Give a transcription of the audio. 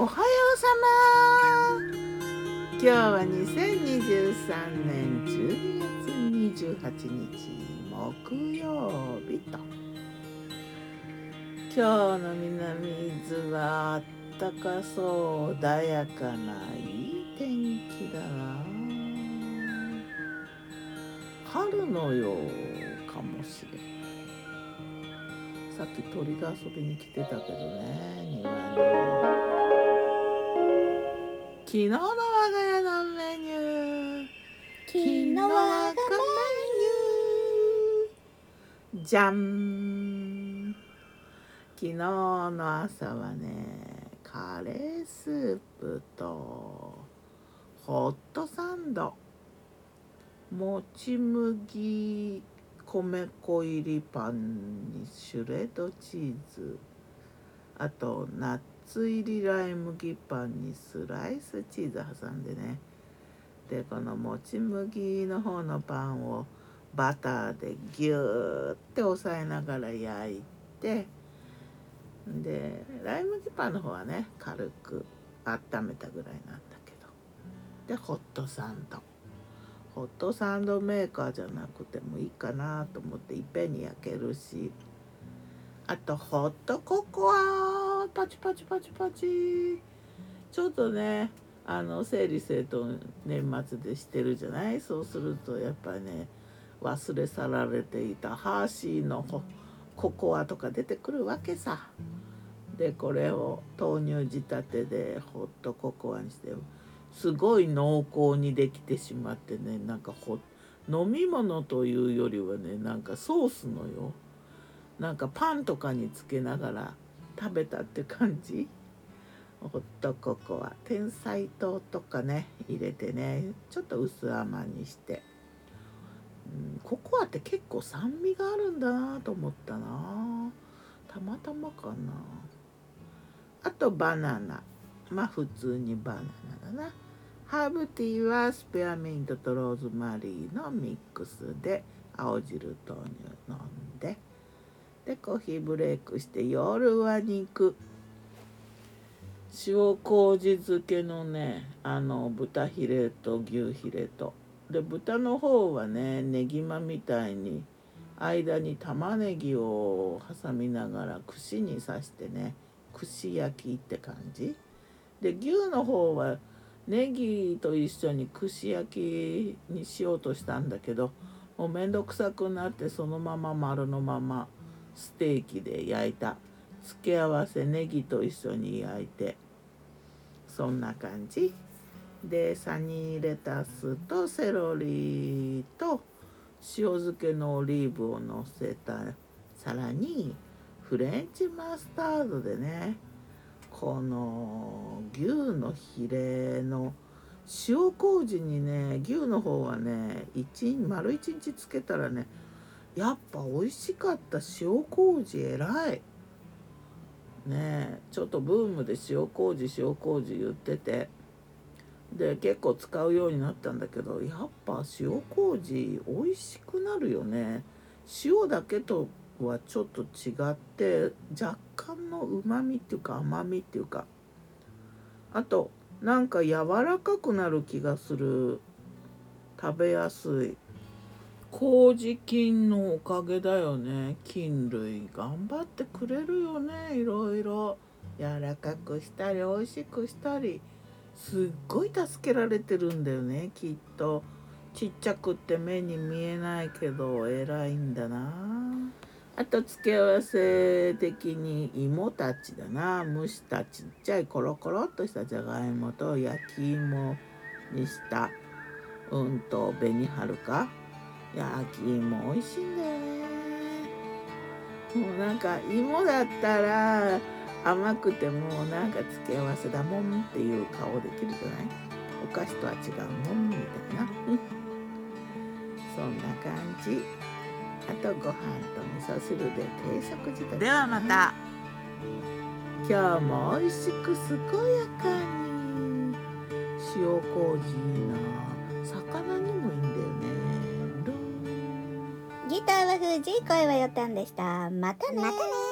おはようさま。今日は2023年12月28日木曜日と。今日の南伊豆はあったかそう穏やかないい天気だ。な春のようかもしれない。さっき鳥が遊びに来てたけどね庭に。昨日の我が家のメニュー昨日我がメニューじゃん昨日の朝はねカレースープとホットサンド。もち麦米粉入りパンにシュレッドチーズ。あとナッツ入りライ麦パンにスライスチーズ挟んでね。でこのもち麦の方のパンをバターでギューって押さえながら焼いて。でライ麦パンの方はね軽く温めたぐらいなんだけど。でホットサンド。ホットサンドメーカーじゃなくてもいいかなと思っていっぺんに焼けるし。あとホットココア。パチパチパチパチ。ちょっとねあの整理整頓年末でしてるじゃない？そうするとやっぱね忘れ去られていたハーシーのココアとか出てくるわけさ。でこれを豆乳仕立てでホットココアにしてすごい濃厚にできてしまってねなんかほ飲み物というよりはねなんかソースのよ。なんかパンとかにつけながら食べたって感じ？ホットココア天才糖とかね入れてねちょっと薄甘にして、うん、ココアって結構酸味があるんだなと思ったな。たまたまかな。あとバナナ。まあ普通にバナナだな。ハーブティーはスペアミントとローズマリーのミックスで青汁豆乳飲んで。でコーヒーブレイクして夜は肉。塩麹漬けのねあの豚ヒレと牛ヒレと。で豚の方はねねぎまみたいに間に玉ねぎを挟みながら串に刺してね串焼きって感じ。で牛の方はネギと一緒に串焼きにしようとしたんだけどもうめんどくさくなってそのまま丸のまま。ステーキで焼いた。付け合わせネギと一緒に焼いて。そんな感じ。でサニーレタスとセロリと塩漬けのオリーブをのせた。皿にフレンチマスタードでねこの牛のヒレの塩麹にね牛の方はね1丸1日つけたらねやっぱ美味しかった塩麹偉い。ねえちょっとブームで塩麹塩麹言ってて。で結構使うようになったんだけどやっぱ塩麹美味しくなるよね。塩だけとはちょっと違って若干のうまみっていうか甘みっていうか。あとなんか柔らかくなる気がする。食べやすい。麹菌のおかげだよね。菌類頑張ってくれるよね。いろいろ。柔らかくしたり美味しくしたり。すっごい助けられてるんだよね。きっと。ちっちゃくって目に見えないけど偉いんだな。あと付け合わせ的に芋たちだな。蒸したちっちゃいコロコロっとしたじゃがいもと焼き芋にした。うんと紅はるか。焼き芋美味しいんだよね。もうなんか芋だったら甘くてもなんか付け合わせだもんっていう顔できるじゃない？お菓子とは違うもんみたいな。そんな感じ。あとご飯と味噌汁で定食自体。ではまた。今日も美味しく健やかに。塩麹な魚にターは富士声はよたんでした。またねまたね